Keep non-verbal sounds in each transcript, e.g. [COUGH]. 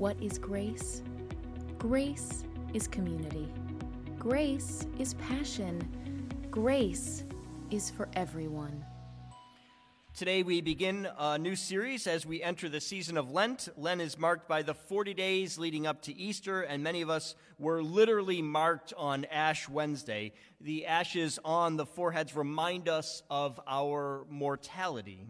What is grace? Grace is community. Grace is passion. Grace is for everyone. Today, we begin a new series as we enter the season of Lent. Lent is marked by the 40 days leading up to Easter, and many of us were literally marked on Ash Wednesday. The ashes on the foreheads remind us of our mortality.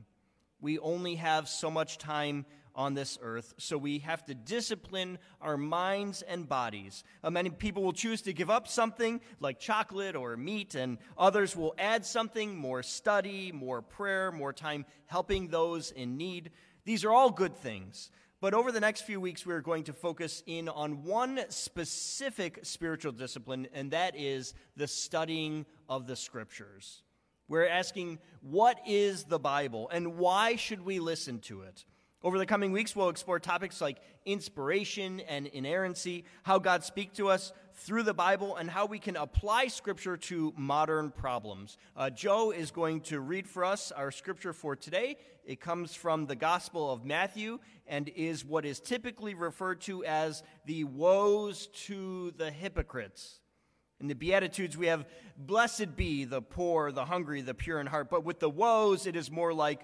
We only have so much time on this earth, so we have to discipline our minds and bodies. Uh, many people will choose to give up something like chocolate or meat, and others will add something more study, more prayer, more time helping those in need. These are all good things. But over the next few weeks, we're going to focus in on one specific spiritual discipline, and that is the studying of the scriptures. We're asking, what is the Bible and why should we listen to it? Over the coming weeks, we'll explore topics like inspiration and inerrancy, how God speaks to us through the Bible, and how we can apply Scripture to modern problems. Uh, Joe is going to read for us our Scripture for today. It comes from the Gospel of Matthew and is what is typically referred to as the woes to the hypocrites. In the Beatitudes, we have, Blessed be the poor, the hungry, the pure in heart. But with the woes, it is more like,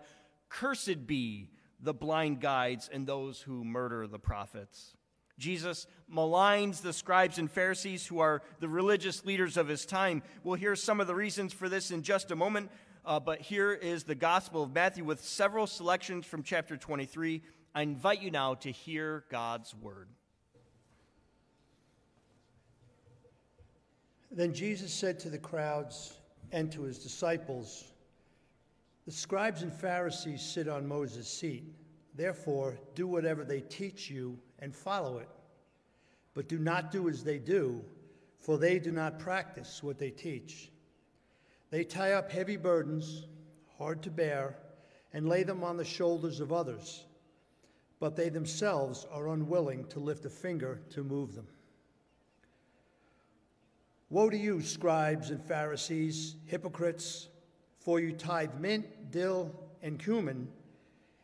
Cursed be the blind guides and those who murder the prophets. Jesus maligns the scribes and Pharisees who are the religious leaders of his time. We'll hear some of the reasons for this in just a moment, uh, but here is the Gospel of Matthew with several selections from chapter 23. I invite you now to hear God's word. Then Jesus said to the crowds and to his disciples, the scribes and Pharisees sit on Moses' seat. Therefore, do whatever they teach you and follow it. But do not do as they do, for they do not practice what they teach. They tie up heavy burdens, hard to bear, and lay them on the shoulders of others, but they themselves are unwilling to lift a finger to move them. Woe to you, scribes and Pharisees, hypocrites! For you tithe mint, dill, and cumin,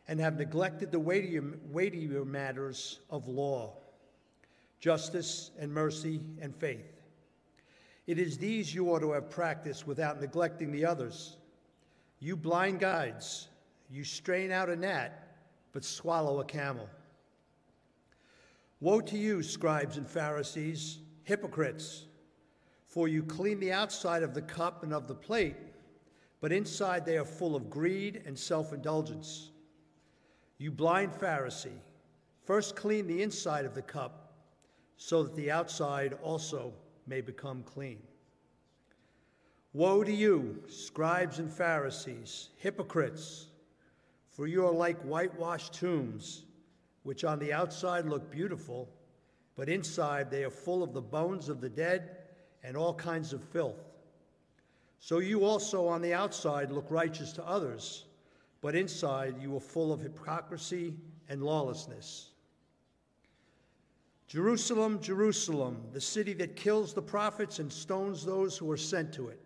and have neglected the weightier, weightier matters of law, justice and mercy and faith. It is these you ought to have practiced without neglecting the others. You blind guides, you strain out a gnat, but swallow a camel. Woe to you, scribes and Pharisees, hypocrites, for you clean the outside of the cup and of the plate but inside they are full of greed and self indulgence. You blind Pharisee, first clean the inside of the cup, so that the outside also may become clean. Woe to you, scribes and Pharisees, hypocrites, for you are like whitewashed tombs, which on the outside look beautiful, but inside they are full of the bones of the dead and all kinds of filth. So you also on the outside look righteous to others, but inside you are full of hypocrisy and lawlessness. Jerusalem, Jerusalem, the city that kills the prophets and stones those who are sent to it.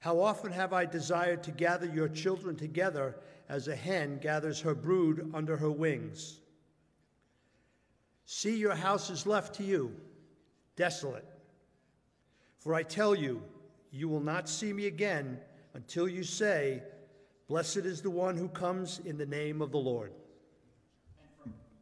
How often have I desired to gather your children together as a hen gathers her brood under her wings? See, your house is left to you, desolate. For I tell you, you will not see me again until you say, Blessed is the one who comes in the name of the Lord.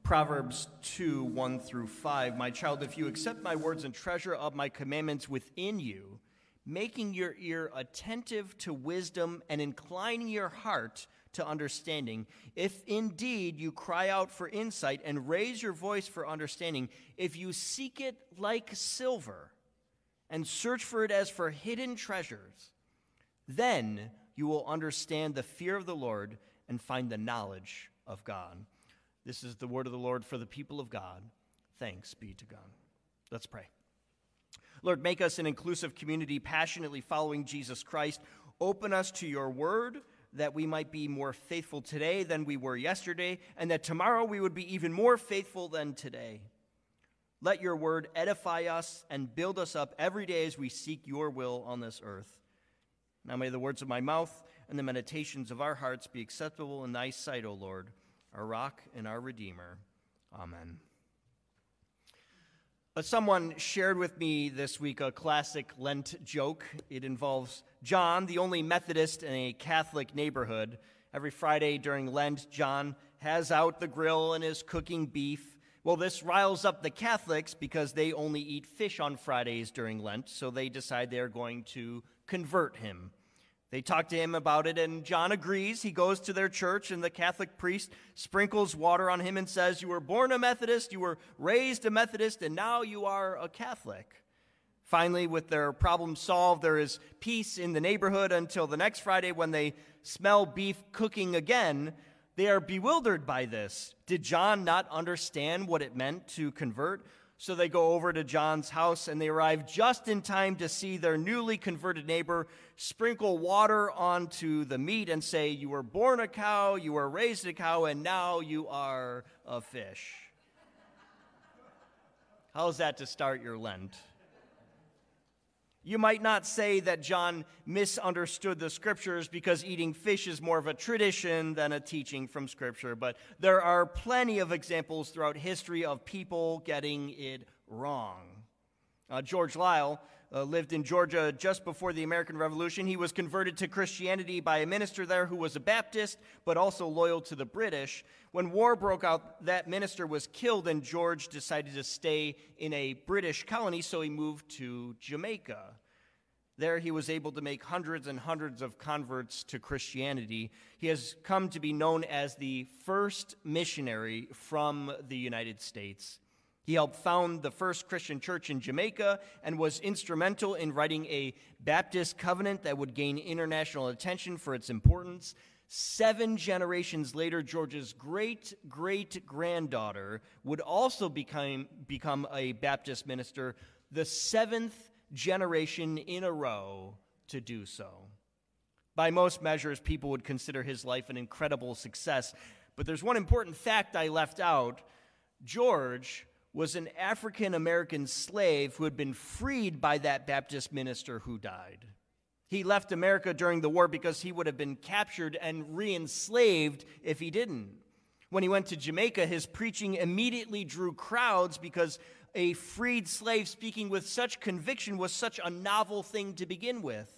Proverbs 2 1 through 5. My child, if you accept my words and treasure up my commandments within you, making your ear attentive to wisdom and inclining your heart to understanding, if indeed you cry out for insight and raise your voice for understanding, if you seek it like silver, and search for it as for hidden treasures. Then you will understand the fear of the Lord and find the knowledge of God. This is the word of the Lord for the people of God. Thanks be to God. Let's pray. Lord, make us an inclusive community passionately following Jesus Christ. Open us to your word that we might be more faithful today than we were yesterday, and that tomorrow we would be even more faithful than today. Let your word edify us and build us up every day as we seek your will on this earth. Now may the words of my mouth and the meditations of our hearts be acceptable in thy sight, O Lord, our rock and our redeemer. Amen. Uh, someone shared with me this week a classic Lent joke. It involves John, the only Methodist in a Catholic neighborhood. Every Friday during Lent, John has out the grill and is cooking beef. Well, this riles up the Catholics because they only eat fish on Fridays during Lent, so they decide they are going to convert him. They talk to him about it, and John agrees. He goes to their church, and the Catholic priest sprinkles water on him and says, You were born a Methodist, you were raised a Methodist, and now you are a Catholic. Finally, with their problem solved, there is peace in the neighborhood until the next Friday when they smell beef cooking again. They are bewildered by this. Did John not understand what it meant to convert? So they go over to John's house and they arrive just in time to see their newly converted neighbor sprinkle water onto the meat and say, You were born a cow, you were raised a cow, and now you are a fish. How's that to start your Lent? You might not say that John misunderstood the scriptures because eating fish is more of a tradition than a teaching from scripture, but there are plenty of examples throughout history of people getting it wrong. Uh, George Liele uh, lived in Georgia just before the American Revolution. He was converted to Christianity by a minister there who was a Baptist, but also loyal to the British. When war broke out, that minister was killed, and George decided to stay in a British colony, so he moved to Jamaica. There, he was able to make hundreds and hundreds of converts to Christianity. He has come to be known as the first missionary from the United States. He helped found the first Christian church in Jamaica and was instrumental in writing a Baptist covenant that would gain international attention for its importance. Seven generations later, George's great great granddaughter would also become, become a Baptist minister, the seventh generation in a row to do so. By most measures, people would consider his life an incredible success. But there's one important fact I left out George was an African American slave who had been freed by that Baptist minister who died. He left America during the war because he would have been captured and re enslaved if he didn't. When he went to Jamaica, his preaching immediately drew crowds because a freed slave speaking with such conviction was such a novel thing to begin with.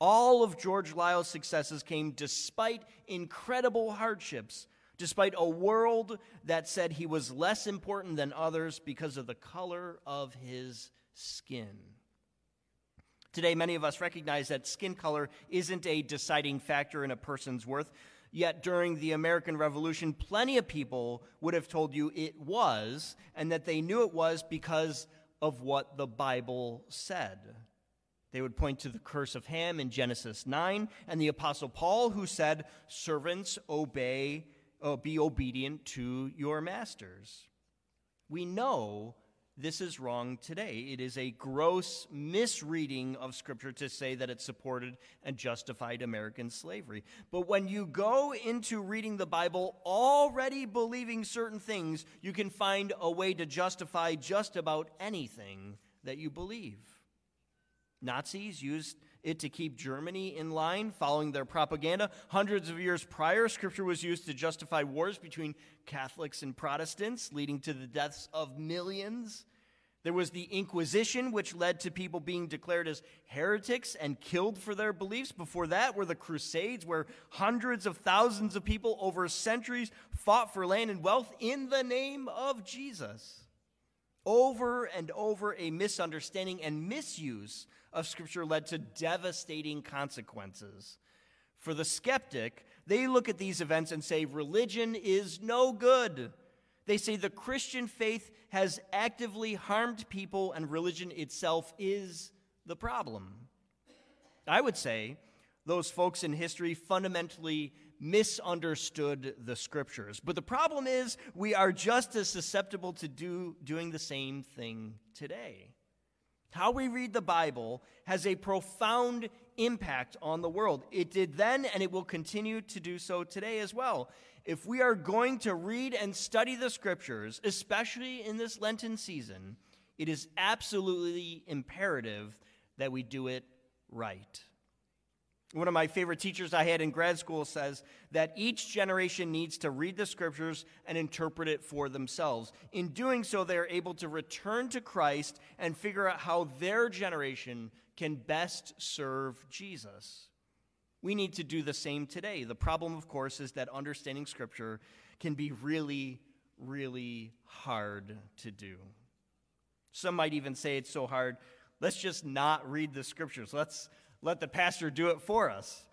All of George Liele's successes came despite incredible hardships, despite a world that said he was less important than others because of the color of his skin. Today, many of us recognize that skin color isn't a deciding factor in a person's worth. Yet during the American Revolution, plenty of people would have told you it was, and that they knew it was because of what the Bible said. They would point to the curse of Ham in Genesis 9, and the Apostle Paul, who said, Servants, obey, uh, be obedient to your masters. We know this is wrong today. It is a gross misreading of Scripture to say that it supported and justified American slavery. But when you go into reading the Bible already believing certain things, you can find a way to justify just about anything that you believe. Nazis used it to keep Germany in line, following their propaganda. Hundreds of years prior, Scripture was used to justify wars between Catholics and Protestants, leading to the deaths of millions. There was the Inquisition, which led to people being declared as heretics and killed for their beliefs. Before that were the Crusades, where hundreds of thousands of people over centuries fought for land and wealth in the name of Jesus. Over and over, a misunderstanding and misuse of Scripture led to devastating consequences. For the skeptic, they look at these events and say, religion is no good. They say the Christian faith has actively harmed people and religion itself is the problem. I would say those folks in history fundamentally misunderstood the scriptures. But the problem is, we are just as susceptible to do, doing the same thing today. How we read the Bible has a profound impact on the world. It did then, and it will continue to do so today as well. If we are going to read and study the scriptures, especially in this Lenten season, it is absolutely imperative that we do it right. One of my favorite teachers I had in grad school says that each generation needs to read the scriptures and interpret it for themselves. In doing so, they are able to return to Christ and figure out how their generation can best serve Jesus. We need to do the same today. The problem, of course, is that understanding scripture can be really, really hard to do. Some might even say it's so hard, let's just not read the scriptures. Let's let the pastor do it for us.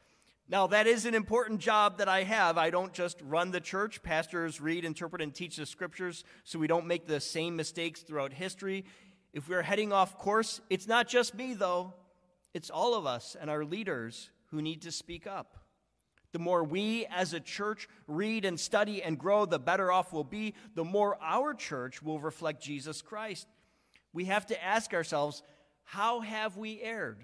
Now, that is an important job that I have. I don't just run the church. Pastors read, interpret, and teach the scriptures so we don't make the same mistakes throughout history. If we're heading off course, it's not just me, though. It's all of us and our leaders who need to speak up. The more we as a church read and study and grow, the better off we'll be. The more our church will reflect Jesus Christ. We have to ask ourselves how have we erred?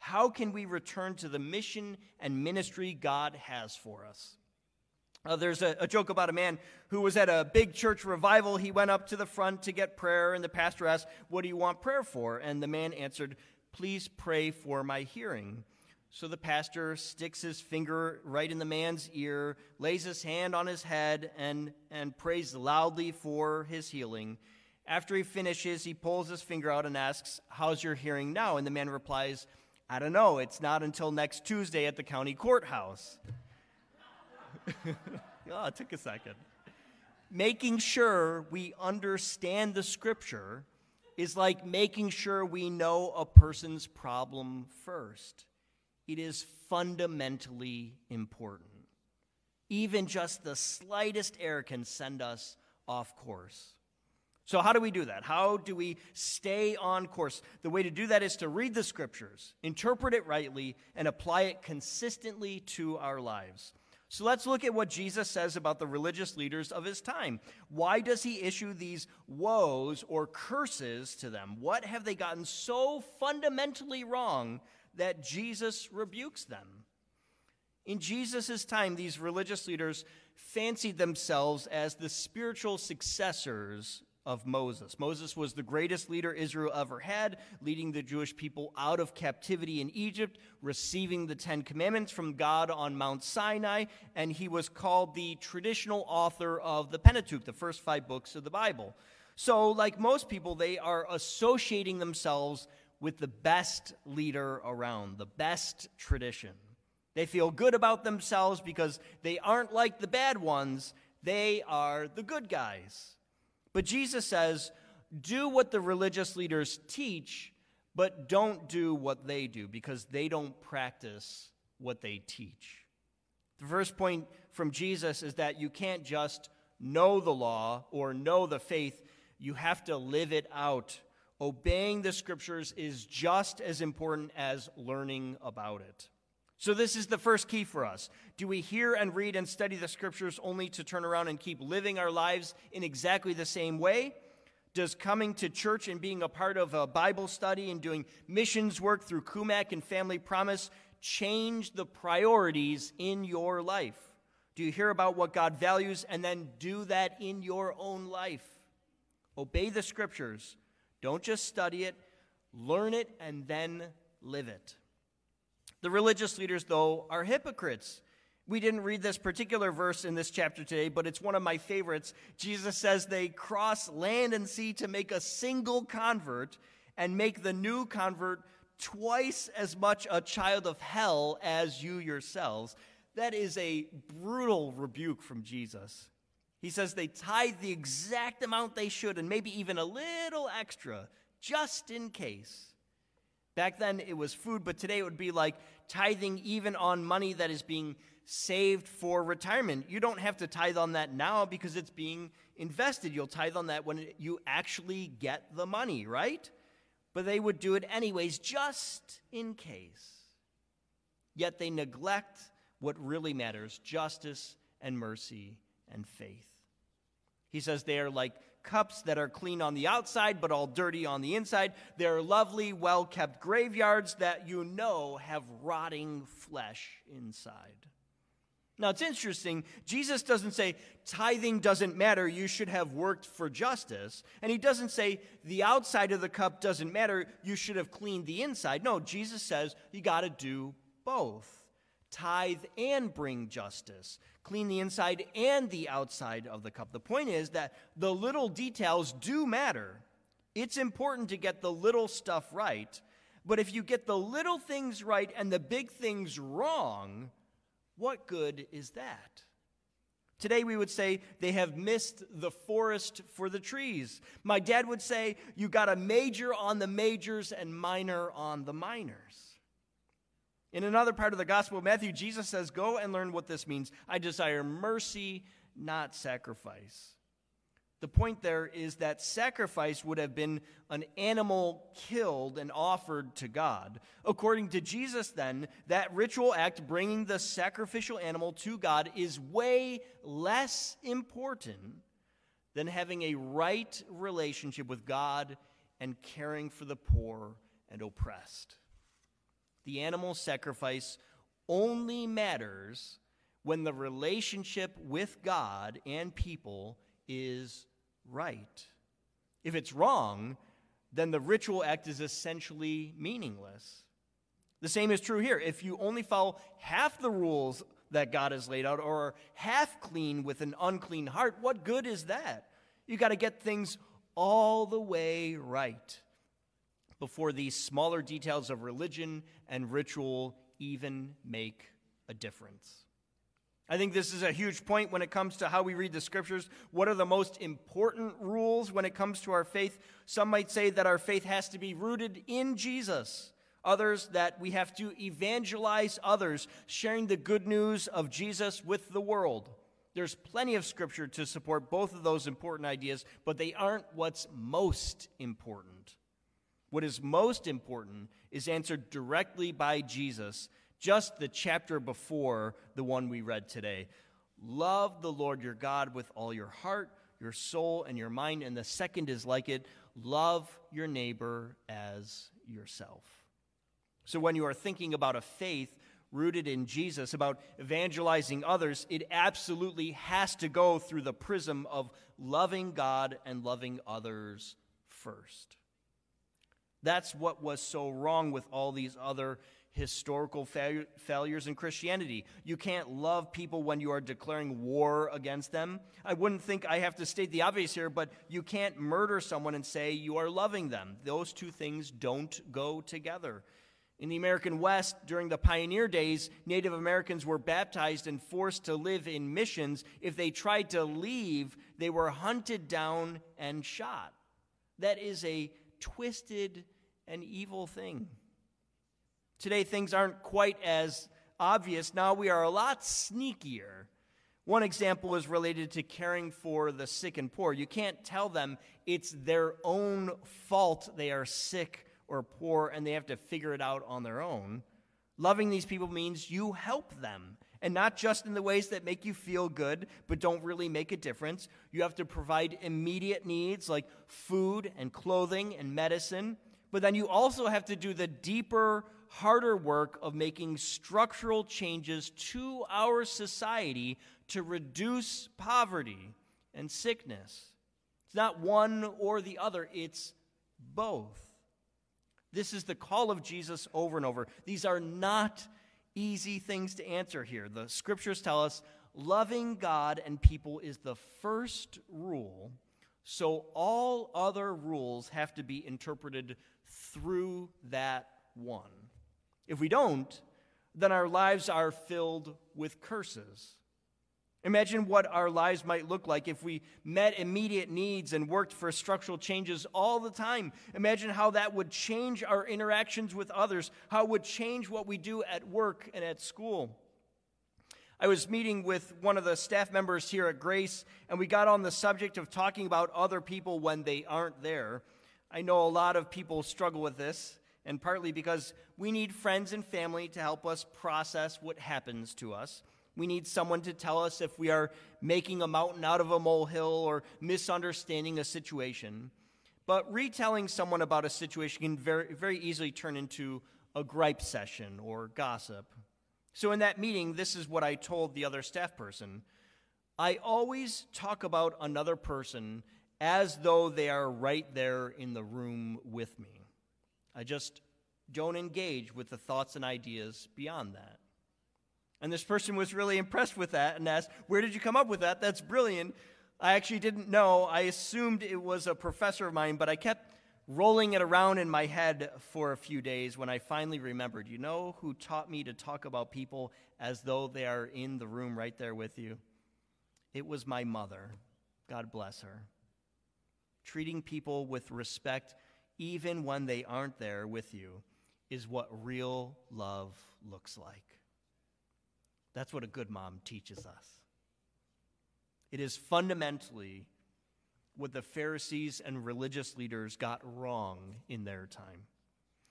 How can we return to the mission and ministry God has for us? Uh, there's a, a, joke about a man who was at a big church revival. He went up to the front to get prayer, and the pastor asked, What do you want prayer for? And the man answered, Please pray for my hearing. So the pastor sticks his finger right in the man's ear, lays his hand on his head, and, and prays loudly for his healing. After he finishes, he pulls his finger out and asks, How's your hearing now? And the man replies, I don't know. It's not until next Tuesday at the county courthouse. [LAUGHS] oh, it took a second. Making sure we understand the scripture is like making sure we know a person's problem first. It is fundamentally important. Even just the slightest error can send us off course. So, how do we do that? How do we stay on course? The way to do that is to read the scriptures, interpret it rightly, and apply it consistently to our lives. So, let's look at what Jesus says about the religious leaders of his time. Why does he issue these woes or curses to them? What have they gotten so fundamentally wrong that Jesus rebukes them? In Jesus' time, these religious leaders fancied themselves as the spiritual successors of Moses. Moses was the greatest leader Israel ever had, leading the Jewish people out of captivity in Egypt, receiving the Ten Commandments from God on Mount Sinai, and he was called the traditional author of the Pentateuch, the first five books of the Bible. So, like most people, they are associating themselves with the best leader around, the best tradition. They feel good about themselves because they aren't like the bad ones, they are the good guys. But Jesus says, do what the religious leaders teach, but don't do what they do because they don't practice what they teach. The first point from Jesus is that you can't just know the law or know the faith, you have to live it out. Obeying the scriptures is just as important as learning about it. So, this is the first key for us. Do we hear and read and study the scriptures only to turn around and keep living our lives in exactly the same way? Does coming to church and being a part of a Bible study and doing missions work through Kumak and Family Promise change the priorities in your life? Do you hear about what God values and then do that in your own life? Obey the scriptures. Don't just study it, learn it, and then live it. The religious leaders, though, are hypocrites. We didn't read this particular verse in this chapter today, but it's one of my favorites. Jesus says they cross land and sea to make a single convert and make the new convert twice as much a child of hell as you yourselves. That is a brutal rebuke from Jesus. He says they tithe the exact amount they should and maybe even a little extra just in case. Back then it was food, but today it would be like tithing even on money that is being saved for retirement. You don't have to tithe on that now because it's being invested. You'll tithe on that when you actually get the money, right? But they would do it anyways, just in case. Yet they neglect what really matters justice and mercy and faith. He says they are like cups that are clean on the outside but all dirty on the inside. They're lovely, well kept graveyards that you know have rotting flesh inside. Now it's interesting, Jesus doesn't say tithing doesn't matter, you should have worked for justice. And he doesn't say the outside of the cup doesn't matter, you should have cleaned the inside. No, Jesus says you got to do both tithe and bring justice, clean the inside and the outside of the cup. The point is that the little details do matter. It's important to get the little stuff right, but if you get the little things right and the big things wrong, what good is that? Today we would say they have missed the forest for the trees. My dad would say you got a major on the majors and minor on the minors. In another part of the Gospel of Matthew, Jesus says, Go and learn what this means. I desire mercy, not sacrifice. The point there is that sacrifice would have been an animal killed and offered to God. According to Jesus, then, that ritual act, bringing the sacrificial animal to God, is way less important than having a right relationship with God and caring for the poor and oppressed the animal sacrifice only matters when the relationship with God and people is right. If it's wrong, then the ritual act is essentially meaningless. The same is true here. If you only follow half the rules that God has laid out or are half clean with an unclean heart, what good is that? You got to get things all the way right before these smaller details of religion and ritual even make a difference. I think this is a huge point when it comes to how we read the scriptures. What are the most important rules when it comes to our faith? Some might say that our faith has to be rooted in Jesus. Others, that we have to evangelize others, sharing the good news of Jesus with the world. There's plenty of scripture to support both of those important ideas, but they aren't what's most important. What is most important is answered directly by Jesus, just the chapter before the one we read today. Love the Lord your God with all your heart, your soul, and your mind. And the second is like it love your neighbor as yourself. So when you are thinking about a faith rooted in Jesus, about evangelizing others, it absolutely has to go through the prism of loving God and loving others first. That's what was so wrong with all these other historical fa- failures in Christianity. You can't love people when you are declaring war against them. I wouldn't think I have to state the obvious here, but you can't murder someone and say you are loving them. Those two things don't go together. In the American West, during the pioneer days, Native Americans were baptized and forced to live in missions. If they tried to leave, they were hunted down and shot. That is a twisted and evil thing. Today, things aren't quite as obvious. Now we are a lot sneakier. One example is related to caring for the sick and poor. You can't tell them it's their own fault they are sick or poor and they have to figure it out on their own. Loving these people means you help them. And not just in the ways that make you feel good, but don't really make a difference. You have to provide immediate needs like food and clothing and medicine. But then you also have to do the deeper, harder work of making structural changes to our society to reduce poverty and sickness. It's not one or the other, it's both. This is the call of Jesus over and over. These are not easy things to answer here. The scriptures tell us loving God and people is the first rule, so all other rules have to be interpreted through that one. If we don't, then our lives are filled with curses. Imagine what our lives might look like if we met immediate needs and worked for structural changes all the time. Imagine how that would change our interactions with others, how it would change what we do at work and at school. I was meeting with one of the staff members here at Grace, and we got on the subject of talking about other people when they aren't there. I know a lot of people struggle with this, and partly because we need friends and family to help us process what happens to us. We need someone to tell us if we are making a mountain out of a molehill or misunderstanding a situation. But retelling someone about a situation can very, very easily turn into a gripe session or gossip. So, in that meeting, this is what I told the other staff person I always talk about another person as though they are right there in the room with me. I just don't engage with the thoughts and ideas beyond that. And this person was really impressed with that and asked, Where did you come up with that? That's brilliant. I actually didn't know. I assumed it was a professor of mine, but I kept rolling it around in my head for a few days when I finally remembered. You know who taught me to talk about people as though they are in the room right there with you? It was my mother. God bless her. Treating people with respect, even when they aren't there with you, is what real love looks like. That's what a good mom teaches us. It is fundamentally what the Pharisees and religious leaders got wrong in their time.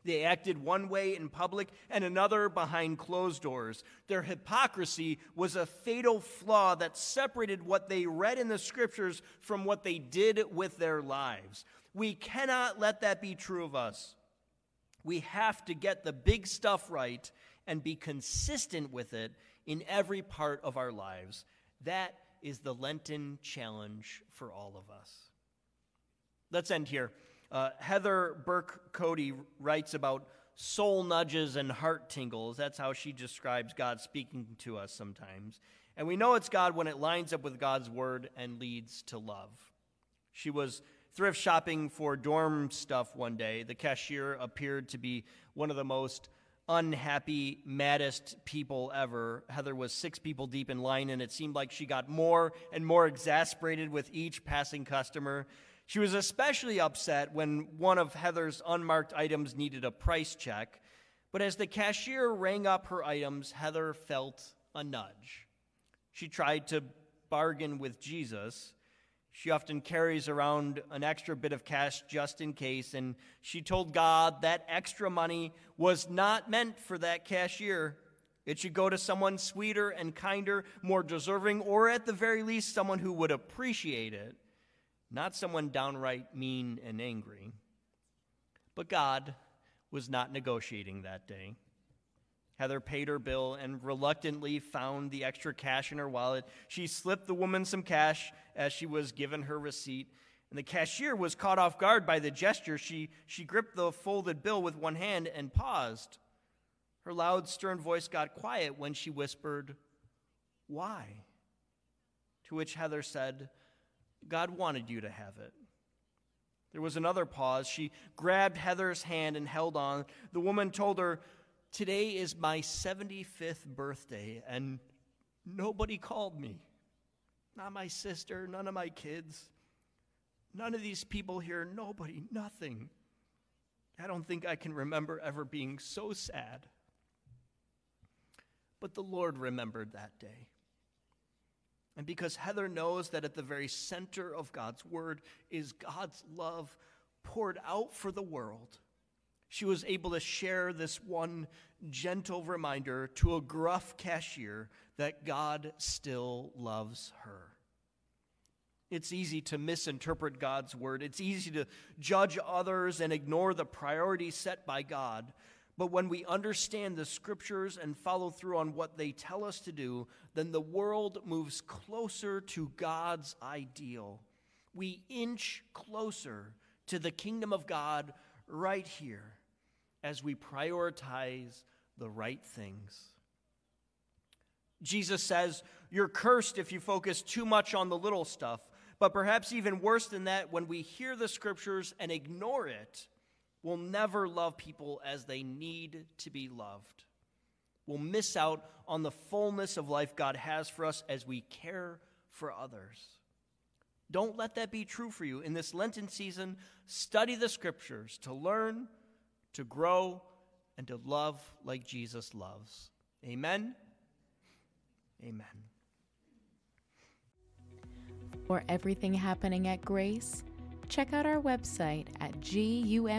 They acted one way in public and another behind closed doors. Their hypocrisy was a fatal flaw that separated what they read in the scriptures from what they did with their lives. We cannot let that be true of us. We have to get the big stuff right and be consistent with it in every part of our lives. That is the Lenten challenge for all of us. Let's end here. Uh, Heather Burke Cody writes about soul nudges and heart tingles. That's how she describes God speaking to us sometimes. And we know it's God when it lines up with God's word and leads to love. She was thrift shopping for dorm stuff one day. The cashier appeared to be one of the most unhappy, maddest people ever. Heather was six people deep in line, and it seemed like she got more and more exasperated with each passing customer. She was especially upset when one of Heather's unmarked items needed a price check. But as the cashier rang up her items, Heather felt a nudge. She tried to bargain with Jesus. She often carries around an extra bit of cash just in case, and she told God that extra money was not meant for that cashier. It should go to someone sweeter and kinder, more deserving, or at the very least, someone who would appreciate it not someone downright mean and angry. But God was not negotiating that day. Heather paid her bill and reluctantly found the extra cash in her wallet. She slipped the woman some cash as she was given her receipt. And the cashier was caught off guard by the gesture. She, she gripped the folded bill with one hand and paused. Her loud, stern voice got quiet when she whispered, Why? To which Heather said, God wanted you to have it. There was another pause. She grabbed Heather's hand and held on. The woman told her, Today is my 75th birthday, and nobody called me. Not my sister, none of my kids, none of these people here, nobody, nothing. I don't think I can remember ever being so sad. But the Lord remembered that day. And because Heather knows that at the very center of God's word is God's love poured out for the world, she was able to share this one gentle reminder to a gruff cashier that God still loves her. It's easy to misinterpret God's word. It's easy to judge others and ignore the priorities set by God. But when we understand the scriptures and follow through on what they tell us to do, then the world moves closer to God's ideal. We inch closer to the kingdom of God right here as we prioritize the right things. Jesus says, You're cursed if you focus too much on the little stuff. But perhaps even worse than that, when we hear the scriptures and ignore it, we'll never love people as they need to be loved. We'll miss out on the fullness of life God has for us as we care for others. Don't let that be true for you. In this Lenten season, study the scriptures to learn, to grow, and to love like Jesus loves. Amen. Amen. For everything happening at Grace, check out our website at gumc.org.